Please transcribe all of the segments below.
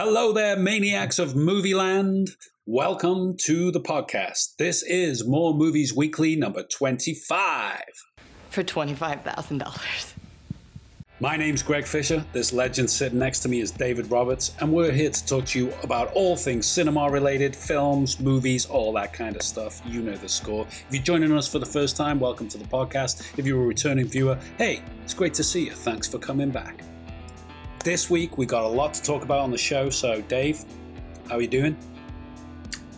Hello there, maniacs of Movieland. Welcome to the podcast. This is More Movies Weekly number 25. For $25,000. My name's Greg Fisher. This legend sitting next to me is David Roberts, and we're here to talk to you about all things cinema related films, movies, all that kind of stuff. You know the score. If you're joining us for the first time, welcome to the podcast. If you're a returning viewer, hey, it's great to see you. Thanks for coming back. This week, we got a lot to talk about on the show, so Dave, how are you doing?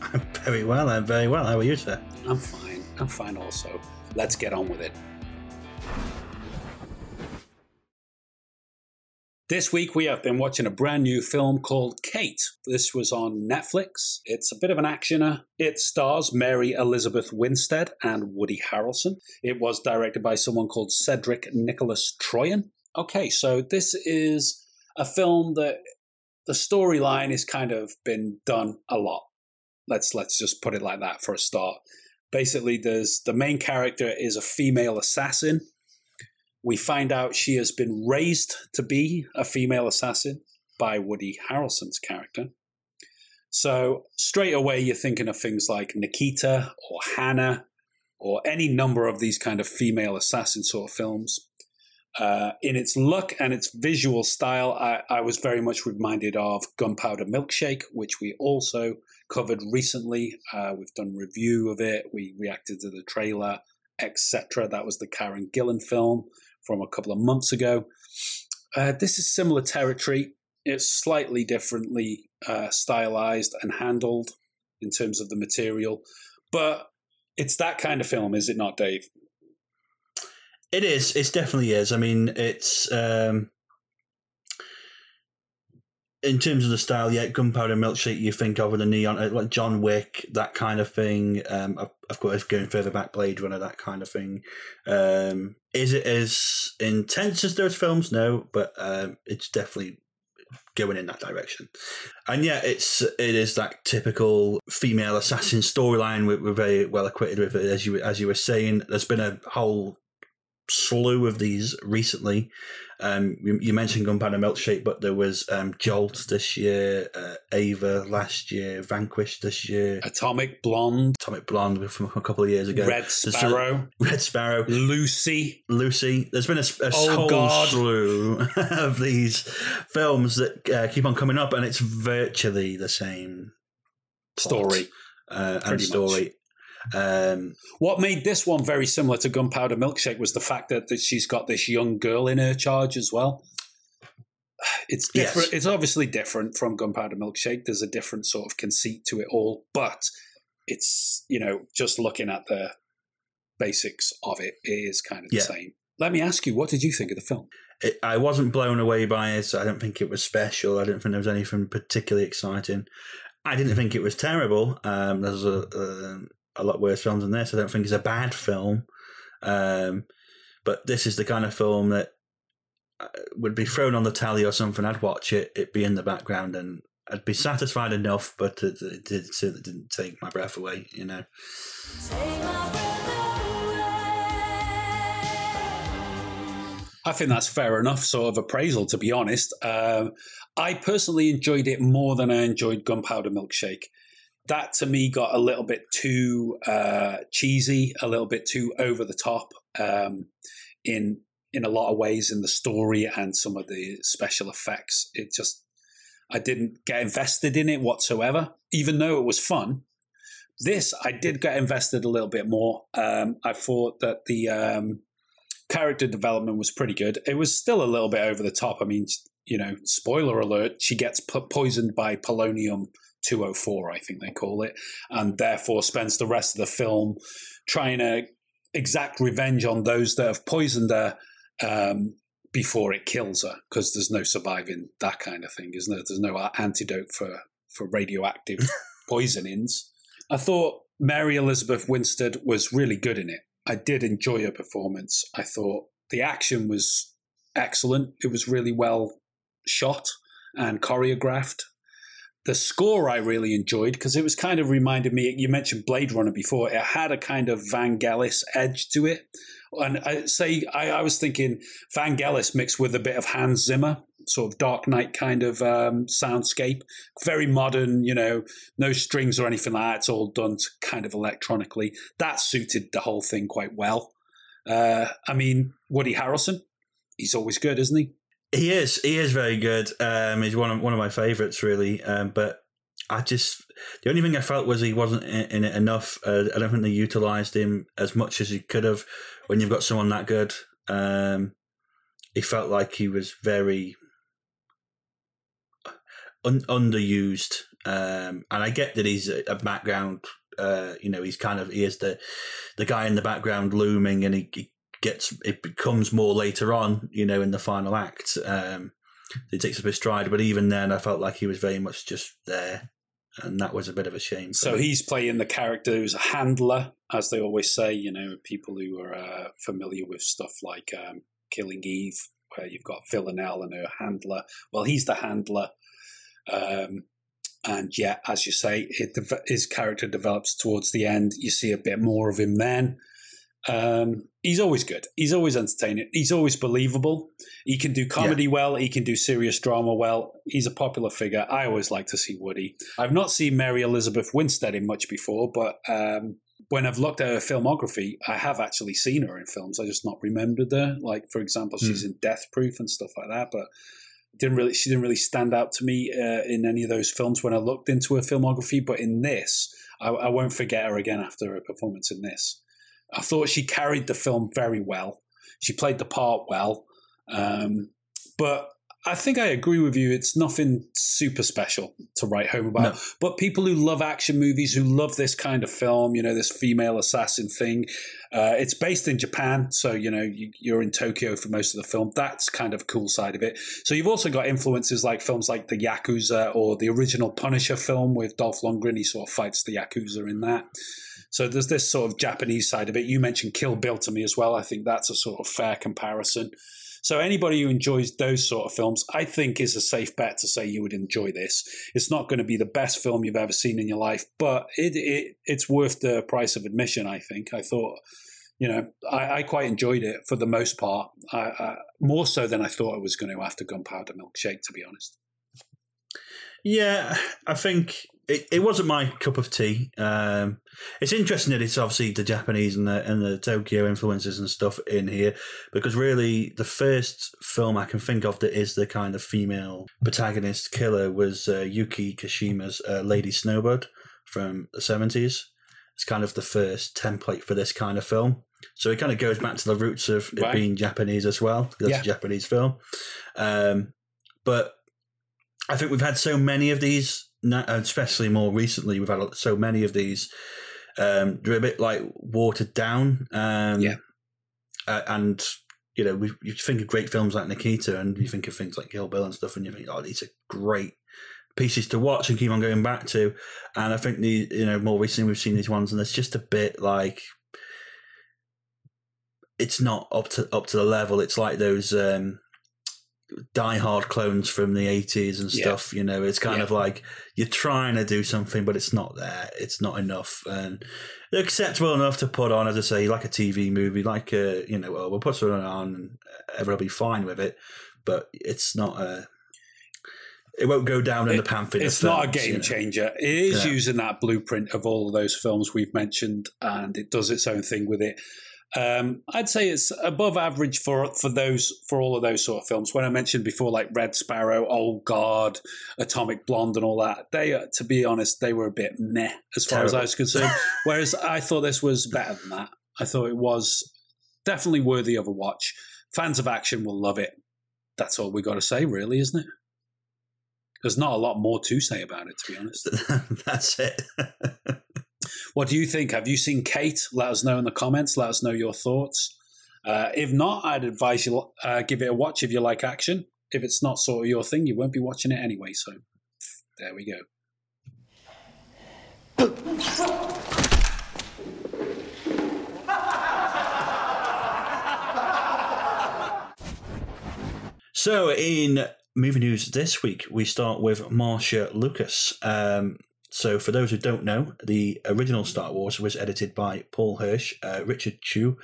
I'm very well. I'm very well. How are you, sir? I'm fine. I'm fine also. Let's get on with it. This week we have been watching a brand new film called Kate. This was on Netflix. It's a bit of an actioner. It stars Mary Elizabeth Winstead and Woody Harrelson. It was directed by someone called Cedric Nicolas Troyan. Okay, so this is a film that the storyline has kind of been done a lot. Let's let's just put it like that for a start. Basically, there's the main character is a female assassin we find out she has been raised to be a female assassin by Woody Harrelson's character. So straight away, you're thinking of things like Nikita or Hannah or any number of these kind of female assassin sort of films. Uh, in its look and its visual style, I, I, was very much reminded of Gunpowder Milkshake, which we also covered recently. Uh, we've done review of it. We reacted to the trailer, etc. That was the Karen Gillan film from a couple of months ago. Uh, this is similar territory. It's slightly differently uh, stylized and handled in terms of the material, but it's that kind of film, is it not, Dave? It is. It definitely is. I mean, it's um, in terms of the style, yeah, Gunpowder Milkshake, you think of with the neon, uh, like John Wick, that kind of thing. Um, of, course, going further back, Blade Runner, that kind of thing. Um, is it as intense as those films? No, but um, it's definitely going in that direction. And yeah, it's it is that typical female assassin storyline. We're, we're very well acquitted with it, as you as you were saying. There's been a whole slew of these recently. Um, you, you, mentioned Gunpowder Milkshake, but there was um, Jolt this year, uh, Ava last year, Vanquish this year, Atomic Blonde, Atomic Blonde from a couple of years ago, Red Sparrow, Red Sparrow, Lucy, Lucy. There's been a, a oh, whole God. slew of these films that uh, keep on coming up, and it's virtually the same story uh, and story. Much. Um, what made this one very similar to Gunpowder Milkshake was the fact that, that she's got this young girl in her charge as well. It's different. Yes. It's obviously different from Gunpowder Milkshake. There's a different sort of conceit to it all, but it's you know just looking at the basics of it, it is kind of the same. Let me ask you, what did you think of the film? It, I wasn't blown away by it. I don't think it was special. I don't think there was anything particularly exciting. I didn't think it was terrible. Um, there's a, a, a lot worse films than this. I don't think it's a bad film, um, but this is the kind of film that uh, would be thrown on the telly or something. I'd watch it. It'd be in the background, and I'd be satisfied enough. But it, it, it, it didn't take my breath away. You know. I think that's fair enough sort of appraisal, to be honest. Uh, I personally enjoyed it more than I enjoyed Gunpowder Milkshake that to me got a little bit too uh, cheesy, a little bit too over the top um, in in a lot of ways in the story and some of the special effects. It just I didn't get invested in it whatsoever, even though it was fun. This I did get invested a little bit more. Um, I thought that the um, character development was pretty good. It was still a little bit over the top. I mean, you know, spoiler alert: she gets poisoned by polonium 204, I think they call it, and therefore spends the rest of the film trying to exact revenge on those that have poisoned her um, before it kills her, because there's no surviving that kind of thing, isn't there? There's no antidote for, for radioactive poisonings. I thought Mary Elizabeth Winstead was really good in it. I did enjoy her performance. I thought the action was excellent. It was really well shot and choreographed the score I really enjoyed because it was kind of reminded me. You mentioned Blade Runner before; it had a kind of Vangelis edge to it, and I say I, I was thinking Vangelis mixed with a bit of Hans Zimmer sort of Dark Knight kind of um, soundscape. Very modern, you know, no strings or anything like that. It's all done kind of electronically. That suited the whole thing quite well. Uh, I mean, Woody Harrelson, he's always good, isn't he? He is. He is very good. Um, he's one of one of my favourites, really. Um, but I just the only thing I felt was he wasn't in, in it enough. Uh, I don't think they utilised him as much as he could have. When you've got someone that good, um, he felt like he was very un- underused. Um, and I get that he's a, a background. Uh, you know, he's kind of he is the the guy in the background looming, and he, he gets it becomes more later on. You know, in the final act, um, he takes up his stride. But even then, I felt like he was very much just there, and that was a bit of a shame. So me. he's playing the character who's a handler, as they always say. You know, people who are uh, familiar with stuff like um, Killing Eve, where you've got Villanelle and her handler. Well, he's the handler. Um, and yeah, as you say, it, his character develops towards the end. You see a bit more of him then. Um, he's always good. He's always entertaining. He's always believable. He can do comedy yeah. well. He can do serious drama well. He's a popular figure. I always like to see Woody. I've not seen Mary Elizabeth Winstead in much before, but um, when I've looked at her filmography, I have actually seen her in films. I just not remembered her. Like for example, she's mm. in Death Proof and stuff like that. But didn't really she didn't really stand out to me uh, in any of those films when I looked into her filmography. But in this, I, I, won't forget her again after her performance in this. I thought she carried the film very well. She played the part well, um, but I think I agree with you. It's nothing super special to write home about. No. But people who love action movies, who love this kind of film, you know, this female assassin thing, uh, it's based in Japan. So, you know, you, are in Tokyo for most of the film. That's kind of a cool side of it. So you've also got influences like films like The Yakuza or the original Punisher film with Dolph Lundgren. He sort of fights the Yakuza in that. So there's this sort of Japanese side of it. You mentioned Kill Bill to me as well. I think that's a sort of fair comparison. So anybody who enjoys those sort of films, I think is a safe bet to say you would enjoy this. It's not going to be the best film you've ever seen in your life, but it, it it's worth the price of admission. I think. I thought, you know, I, I quite enjoyed it for the most part, I, I, more so than I thought I was going to after Gunpowder Milkshake. To be honest. Yeah, I think it, it wasn't my cup of tea. Um, it's interesting that it's obviously the Japanese and the and the Tokyo influences and stuff in here, because really the first film I can think of that is the kind of female protagonist killer was uh, Yuki Kashima's uh, Lady Snowblood from the seventies. It's kind of the first template for this kind of film. So it kind of goes back to the roots of it right. being Japanese as well. That's yeah. a Japanese film. Um, but I think we've had so many of these especially more recently, we've had so many of these. Um, they're a bit like watered down. Um, yeah. Uh, and you know, we, you think of great films like Nikita, and you think of things like Kill Bill and stuff, and you think, oh, these are great pieces to watch and keep on going back to. And I think the you know more recently we've seen these ones, and it's just a bit like it's not up to up to the level. It's like those um, die-hard clones from the 80s and stuff yeah. you know it's kind yeah. of like you're trying to do something but it's not there it's not enough and acceptable enough to put on as i say like a tv movie like a you know well, we'll put something on and everyone will be fine with it but it's not a it won't go down in it, the pamphlet. It's not a game you know? changer. It is yeah. using that blueprint of all of those films we've mentioned, and it does its own thing with it. Um, I'd say it's above average for for those for all of those sort of films. When I mentioned before, like Red Sparrow, Old Guard, Atomic Blonde, and all that, they, to be honest, they were a bit meh as far Terrible. as I was concerned. Whereas I thought this was better than that. I thought it was definitely worthy of a watch. Fans of action will love it. That's all we got to say, really, isn't it? There's not a lot more to say about it, to be honest. That's it. What do you think? Have you seen Kate? Let us know in the comments. Let us know your thoughts. Uh, if not, I'd advise you uh, give it a watch if you like action. If it's not sort of your thing, you won't be watching it anyway. So there we go. So, in movie news this week, we start with Marcia Lucas. Um, so, for those who don't know, the original Star Wars was edited by Paul Hirsch, uh, Richard Chew,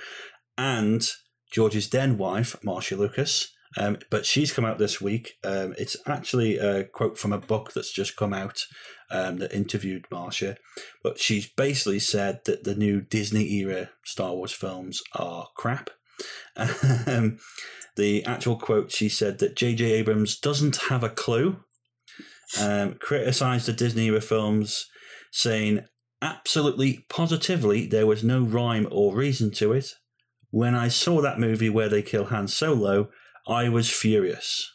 and George's then wife, Marcia Lucas. Um, but she's come out this week. Um, it's actually a quote from a book that's just come out um, that interviewed Marcia. But she's basically said that the new Disney era Star Wars films are crap. Um, the actual quote she said that J.J. Abrams doesn't have a clue, um, criticized the Disney era films, saying, absolutely positively, there was no rhyme or reason to it. When I saw that movie where they kill Han Solo, I was furious.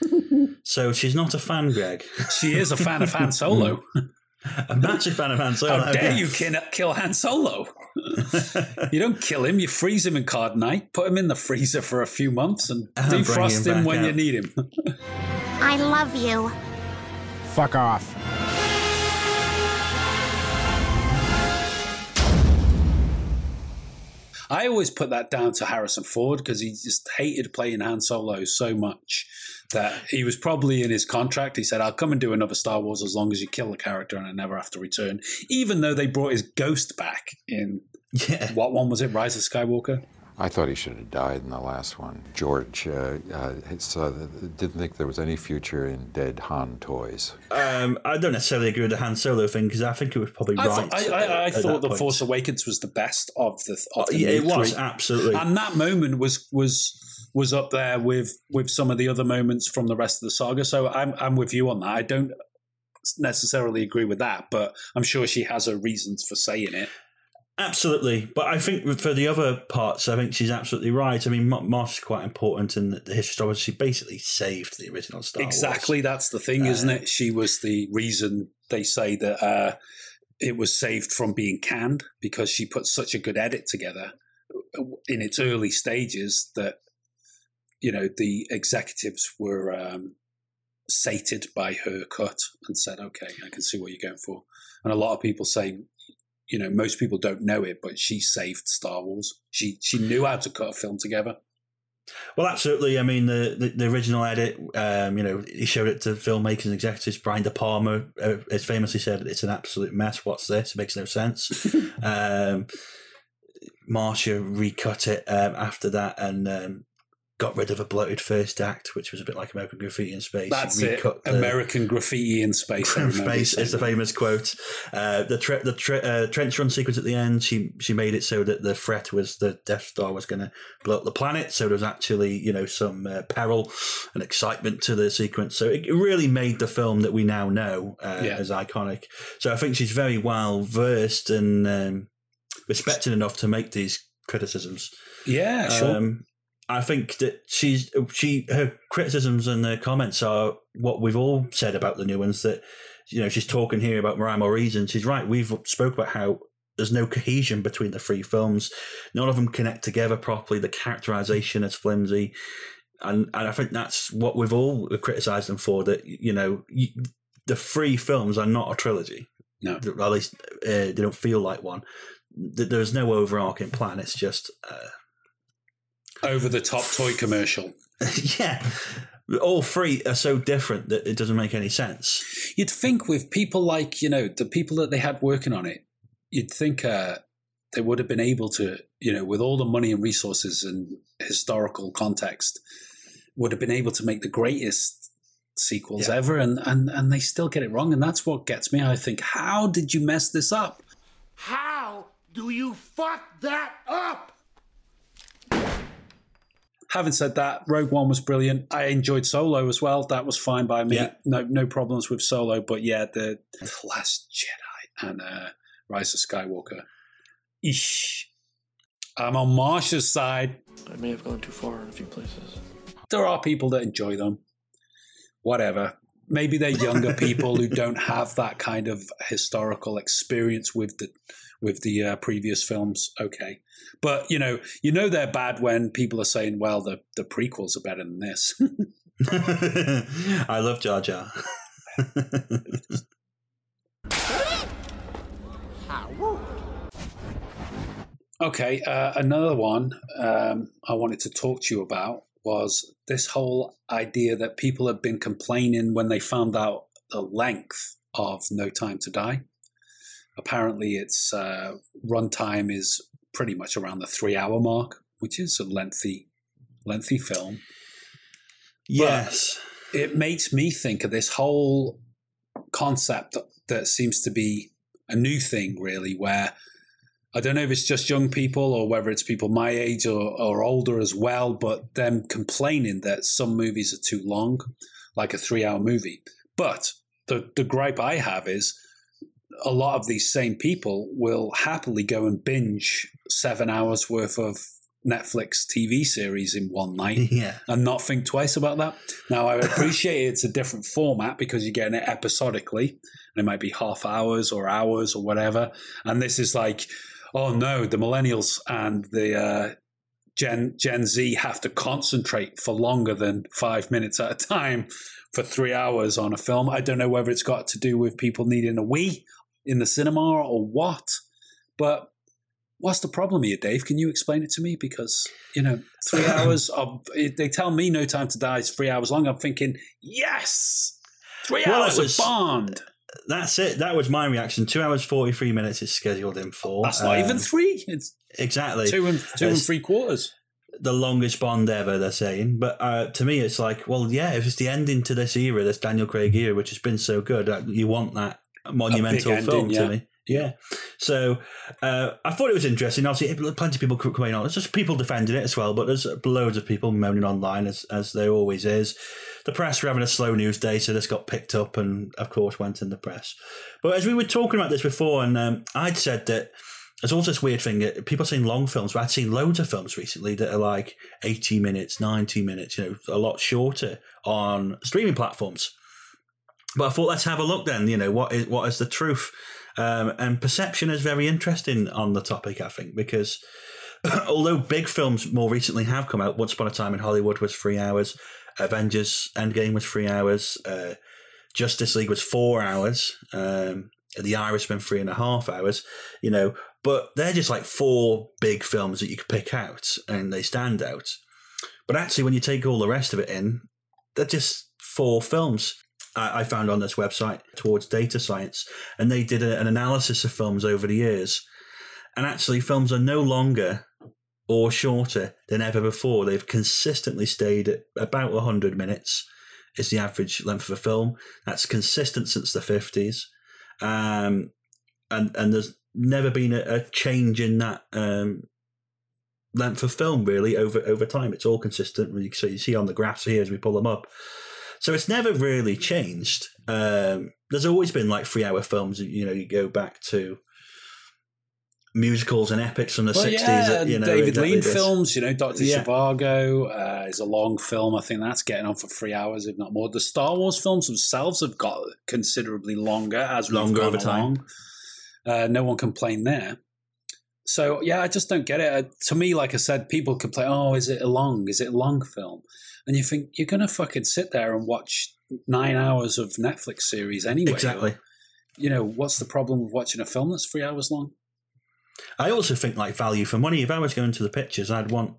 so she's not a fan, Greg. She is a fan of Han Solo. a massive fan of Han Solo. How dare you kill Han Solo? you don't kill him, you freeze him in Carbonite, put him in the freezer for a few months, and defrost him, him when out. you need him. I love you. Fuck off. I always put that down to Harrison Ford because he just hated playing Han Solo so much that he was probably in his contract. He said, I'll come and do another Star Wars as long as you kill the character and I never have to return. Even though they brought his ghost back in yeah. what one was it? Rise of Skywalker? I thought he should have died in the last one. George uh, uh, uh, didn't think there was any future in dead Han toys. Um, I don't necessarily agree with the Han Solo thing because I think it was probably I right. Thought, I, I, I thought the point. Force Awakens was the best of the. Of the yeah, it was three. absolutely, and that moment was was was up there with with some of the other moments from the rest of the saga. So I'm I'm with you on that. I don't necessarily agree with that, but I'm sure she has her reasons for saying it. Absolutely, but I think for the other parts, I think she's absolutely right. I mean, Marcia's quite important in the history. She basically saved the original Star exactly, Wars. that's the thing, uh, isn't it? She was the reason they say that uh, it was saved from being canned because she put such a good edit together in its early stages that you know the executives were um, sated by her cut and said, "Okay, I can see what you're going for." And a lot of people say you know, most people don't know it, but she saved Star Wars. She she knew how to cut a film together. Well, absolutely. I mean, the, the, the original edit, um, you know, he showed it to filmmakers and executives. Brian De Palma uh, has famously said, "It's an absolute mess. What's this? It makes no sense." um, Marcia recut it um, after that, and um, got rid of a bloated first act, which was a bit like American Graffiti in Space. That's it. The, American Graffiti in Space. space is the famous quote. Uh, the tre- the tre- uh, trench run sequence at the end, she she made it so that the threat was the Death Star was going to blow up the planet. So there was actually you know some uh, peril and excitement to the sequence. So it really made the film that we now know uh, yeah. as iconic. So I think she's very well versed and um, respected enough to make these criticisms. Yeah, sure. Um, I think that she's she her criticisms and her comments are what we've all said about the new ones. That you know she's talking here about rhyme or reason. She's right. We've spoke about how there's no cohesion between the three films. None of them connect together properly. The characterization is flimsy, and and I think that's what we've all criticised them for. That you know you, the three films are not a trilogy. No, at least uh, they don't feel like one. There's no overarching plan. It's just. Uh, over the top toy commercial. yeah. All three are so different that it doesn't make any sense. You'd think with people like, you know, the people that they had working on it, you'd think uh, they would have been able to, you know, with all the money and resources and historical context, would have been able to make the greatest sequels yeah. ever and, and and they still get it wrong and that's what gets me i think how did you mess this up how do you fuck that up having said that, Rogue One was brilliant. I enjoyed Solo as well. That was fine by me. Yeah. No, no problems with Solo. But yeah, the, the Last Jedi and uh, Rise of Skywalker. Eesh. I'm on Marcia's side. I may have gone too far in a few places. There are people that enjoy them. Whatever. Maybe they're younger people who don't have that kind of historical experience with the with the uh, previous films. Okay, but you know, you know they're bad when people are saying, "Well, the the prequels are better than this." I love Jar Jar. okay, uh, another one um, I wanted to talk to you about was this whole idea that people had been complaining when they found out the length of No Time to Die. Apparently, its uh, runtime is pretty much around the three hour mark, which is a lengthy, lengthy film. Yes. it makes me think of this whole concept that seems to be a new thing, really, where I don't know if it's just young people or whether it's people my age or, or older as well, but them complaining that some movies are too long, like a three hour movie. But the, the gripe I have is a lot of these same people will happily go and binge seven hours worth of Netflix TV series in one night Yeah. and not think twice about that. Now, I appreciate it's a different format because you're getting it episodically, and it might be half hours or hours or whatever. And this is like, oh no, the millennials and the uh, Gen Gen Z have to concentrate for longer than five minutes at a time for three hours on a film. I don't know whether it's got to do with people needing a wee in the cinema or what, but what's the problem here, Dave? Can you explain it to me? Because you know, three hours of they tell me No Time to Die is three hours long. I'm thinking, yes, three Well, hours was- of Bond. That's it. That was my reaction. Two hours forty three minutes is scheduled in for. That's not even Um, three. It's exactly two and two and three quarters. the longest Bond ever. They're saying, but uh, to me, it's like, well, yeah, if it's the ending to this era, this Daniel Craig era, which has been so good, uh, you want that monumental ending, film yeah. to me. Yeah. So uh, I thought it was interesting. Obviously, plenty of people coming on. There's just people defending it as well, but there's loads of people moaning online, as, as there always is. The press were having a slow news day, so this got picked up and, of course, went in the press. But as we were talking about this before, and um, I'd said that there's also this weird thing that people are seeing long films, but I'd seen loads of films recently that are like 80 minutes, 90 minutes, you know, a lot shorter on streaming platforms. But I thought, let's have a look then, you know, what is, what is the truth? Um, and perception is very interesting on the topic, I think, because although big films more recently have come out, Once Upon a Time in Hollywood was three hours, Avengers Endgame was three hours, uh, Justice League was four hours, um, The Irishman three and a half hours, you know, but they're just like four big films that you could pick out and they stand out. But actually, when you take all the rest of it in, they're just four films. I found on this website towards data science, and they did a, an analysis of films over the years. And actually, films are no longer or shorter than ever before. They've consistently stayed at about 100 minutes, is the average length of a film. That's consistent since the 50s. Um, and, and there's never been a, a change in that um, length of film, really, over, over time. It's all consistent. So you see on the graphs here as we pull them up. So it's never really changed. Um, there's always been like three hour films. You know, you go back to musicals and epics from the Well, 60s. yeah, you know, David Lean films, you know, Doctor Yeah. Zhivago uh, is a long film. I think that's getting on for three hours, if not more. The Star Wars films themselves have got considerably longer as we've Longer gone over time. along. Uh, no one complained there. So yeah, I just don't get it. Uh, to me, like I said, people complain, "Oh, is it a long? Is it a long film?" And you think you're gonna fucking sit there and watch nine hours of Netflix series anyway. Exactly. You know, what's the problem with watching a film that's three hours long? I also think like value for money. If I was going to the pictures, I'd want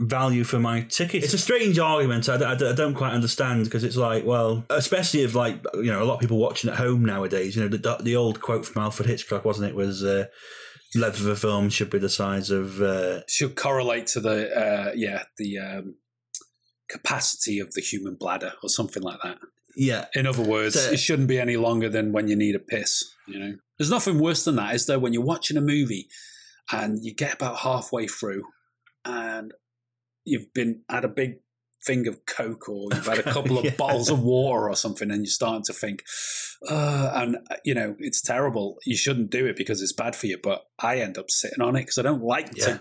value for my ticket. It's a strange argument. I, I- I don't quite understand because it's like, well, especially if like you know a lot of people watching at home nowadays. You know, the the old quote from Alfred Hitchcock wasn't it? Was uh, length of a film should be the size of uh, should correlate to the uh, yeah the um, capacity of the human bladder or something like that. yeah. In other words, So- it shouldn't be any longer than when you need a piss. You know, there's nothing worse than that, is there? When you're watching a movie and you get about halfway through and you've been had a big thing of coke or you've had a couple of Yeah. bottles of water or something and you're starting to think uh, and you know it's terrible you shouldn't do it because it's bad for you but i end up sitting on it because i don't like Yeah. to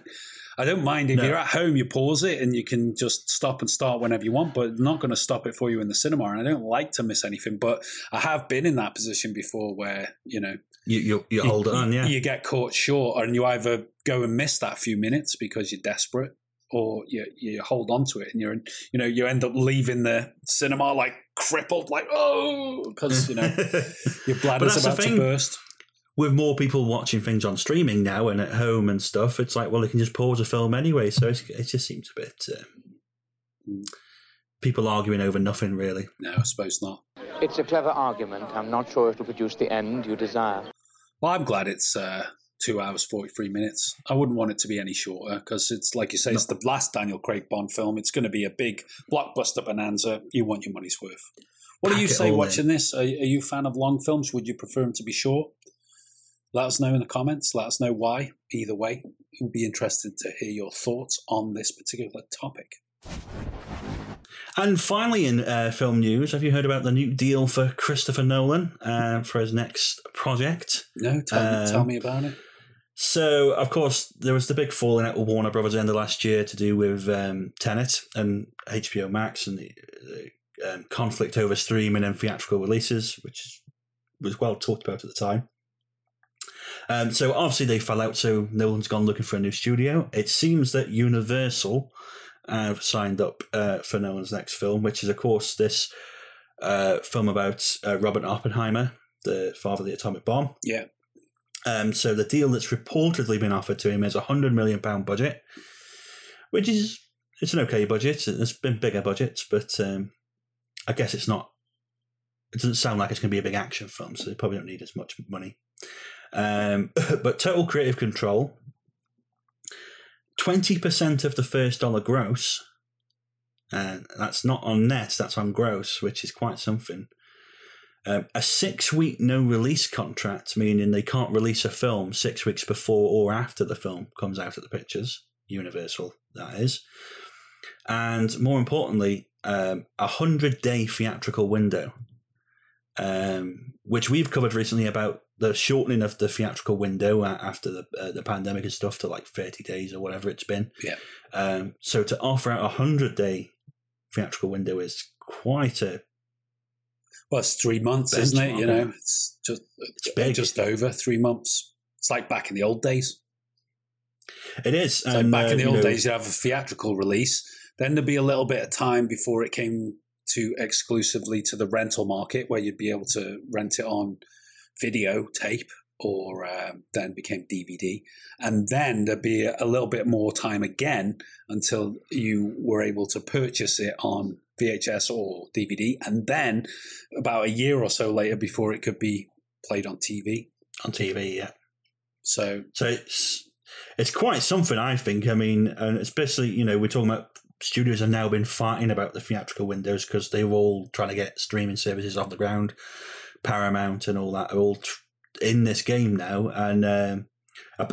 i don't mind if No. you're at home you pause it and you can just stop and start whenever you want but not going to stop it for you in the cinema and i don't like to miss anything but i have been in that position before where you know You you, you hold it on, yeah. you get caught short, and you either go and miss that few minutes because you're desperate, or you you hold on to it, and you're you know you end up leaving the cinema like crippled, like oh, because you know your bladder's about to burst. With more people watching things on streaming now and at home and stuff, it's like, well, they can just pause a film anyway. So it's, it just seems a bit. Uh, Mm. people arguing over nothing, really. No, I suppose not. It's a clever argument. I'm not sure it'll produce the end you desire. Well, I'm glad it's uh, two hours forty three minutes. I wouldn't want it to be any shorter because it's like you say, it's the last Daniel Craig Bond film. It's going to be a big blockbuster bonanza. You want your money's worth. What do you it say watching in. this? Are, are you a fan of long films? Would you prefer them to be short? Let us know in the comments. Let us know why. Either way, would be interested to hear your thoughts on this particular topic. And finally, in uh, film news, have you heard about the new deal for Christopher Nolan uh, for his next project? No, tell, me, Um, tell me about it. So, of course, there was the big falling out with Warner Brothers end of last year to do with um, Tenet and HBO Max and the, the um, conflict over streaming and theatrical releases, which was well talked about at the time. Um, so, obviously, they fell out, so Nolan's gone looking for a new studio. It seems that Universal have signed up uh, for Nolan's next film, which is, of course, this uh, film about uh, Robert Oppenheimer, the father of the atomic bomb. Yeah. Um, so the deal that's reportedly been offered to him is a hundred million pound budget, which is it's an okay budget. There's been bigger budgets, but um, I guess it's not. It doesn't sound like it's going to be a big action film, so they probably don't need as much money. Um, but total creative control, twenty percent of the first dollar gross, and that's not on net. That's on gross, which is quite something. Um, a six week no release contract, meaning they can't release a film six weeks before or after the film comes out at the pictures. Universal, that is. And more importantly, um, a hundred day theatrical window, um, which we've covered recently about the shortening of the theatrical window after the uh, the pandemic and stuff to like thirty days or whatever it's been. Yeah. Um, so to offer out a hundred day theatrical window is quite a Well, it's three months, isn't it? You know, it's just It's big. just over three months. It's like back in the old days. It is. It's like back uh, in the old know, days, you'd have a theatrical release. Then there'd be a little bit of time before it came to exclusively to the rental market, where you'd be able to rent it on video tape, or um, then became DVD. And then there'd be a little bit more time again until you were able to purchase it on VHS or DVD, and then about a year or so later before it could be played on TV. on TV. Yeah. So So it's it's quite something, I think. I mean, and especially you know we're talking about studios have now been fighting about the theatrical windows because they were all trying to get streaming services off the ground. Paramount and all that are all tr- in this game now, and um,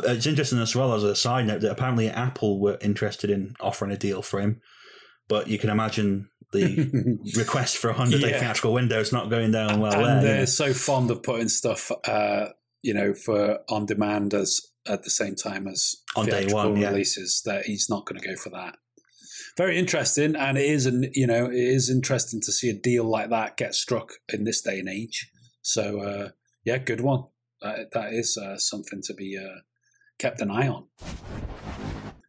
it's interesting as well as a side note that apparently Apple were interested in offering a deal for him, but you can imagine the request for a hundred day Yeah. theatrical window is not going down well and there. they're so fond of putting stuff, uh, you know, for on demand as at the same time as On day one, yeah. releases that he's not going to go for that. Very interesting, and it is, an you know, it is interesting to see a deal like that get struck in this day and age. So, uh, yeah, good one. That, that is uh, something to be uh, kept an eye on.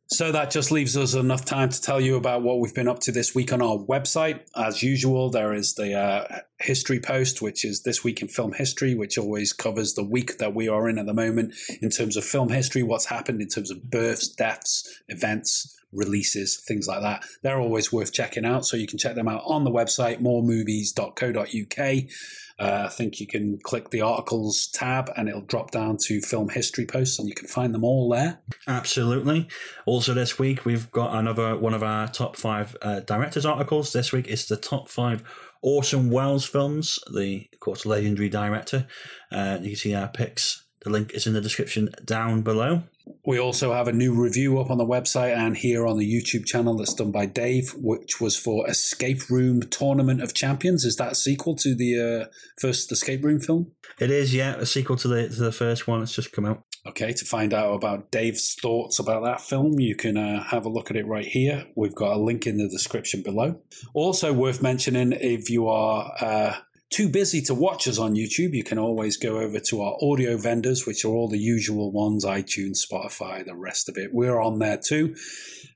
So that just leaves us enough time to tell you about what we've been up to this week on our website. As usual, there is the uh, history post, which is this week in film history, which always covers the week that we are in at the moment in terms of film history, what's happened in terms of births, deaths, events, releases, things like that. They're always worth checking out. So you can check them out on the website, moremovies.co.uk. Uh, I think you can click the articles tab and it'll drop down to film history posts and you can find them all there. Absolutely. Also, this week we've got another one of our top five uh, directors articles. This week is the top five Orson Welles films. The, of course, legendary director. Uh, you can see our picks. The link is in the description down below. We also have a new review up on the website and here on the YouTube channel that's done by Dave, which was for Escape Room Tournament of Champions. Is that a sequel to the uh, first Escape Room film? It is, yeah, a sequel to the to the first one. It's just come out. Okay, to find out about Dave's thoughts about that film, you can uh, have a look at it right here. We've got a link in the description below. Also, worth mentioning if you are uh, too busy to watch us on YouTube, you can always go over to our audio vendors, which are all the usual ones iTunes, Spotify, the rest of it. We're on there too.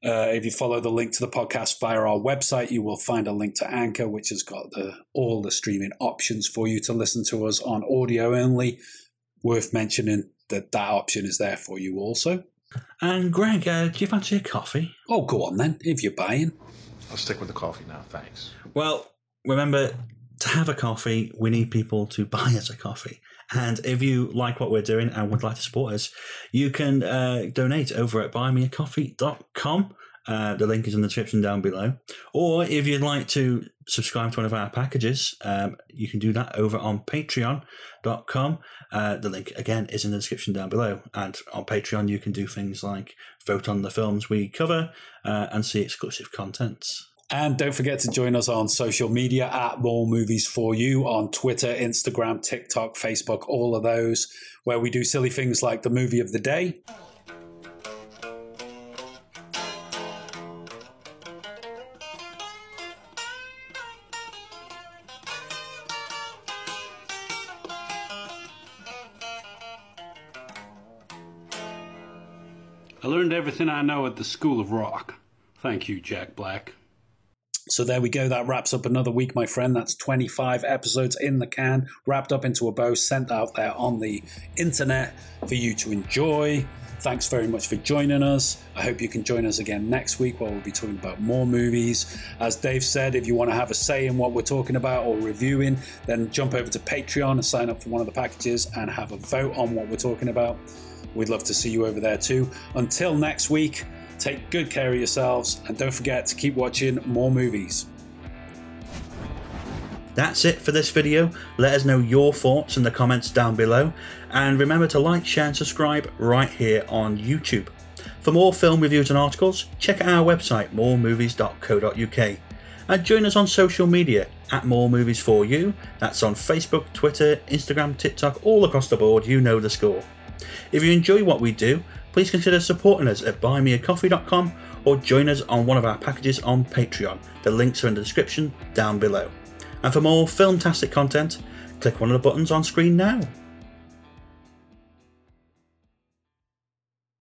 Uh, if you follow the link to the podcast via our website, you will find a link to Anchor, which has got the all the streaming options for you to listen to us on audio only. Worth mentioning that that option is there for you also. And Greg, uh, do you fancy a coffee? Oh, go on then, if you're buying. I'll stick with the coffee now, thanks. Well, remember to have a coffee, we need people to buy us a coffee. And if you like what we're doing and would like to support us, you can uh, donate over at buymeacoffee.com. Uh, the link is in the description down below. Or if you'd like to subscribe to one of our packages, um, you can do that over on patreon.com. Uh, the link, again, is in the description down below. And on Patreon, you can do things like vote on the films we cover uh, and see exclusive content. And don't forget to join us on social media at More Movies For You on Twitter, Instagram, TikTok, Facebook, all of those, where we do silly things like the movie of the day. I learned everything I know at the School of Rock. Thank you, Jack Black. So there we go. That wraps up another week, my friend. That's 25 episodes in the can, wrapped up into a bow, sent out there on the internet for you to enjoy. Thanks very much for joining us. I hope you can join us again next week where we'll be talking about more movies. As Dave said, if you want to have a say in what we're talking about or reviewing, then jump over to Patreon and sign up for one of the packages and have a vote on what we're talking about. We'd love to see you over there too. Until next week, take good care of yourselves and don't forget to keep watching more movies. That's it for this video. Let us know your thoughts in the comments down below. And remember to like, share, and subscribe right here on YouTube. For more film reviews and articles, check out our website, moremovies.co.uk. And join us on social media at More Movies For You. That's on Facebook, Twitter, Instagram, TikTok, all across the board. You know the score. If you enjoy what we do, please consider supporting us at buymeacoffee.com or join us on one of our packages on Patreon. The links are in the description down below. And for more filmtastic content, click one of the buttons on screen now.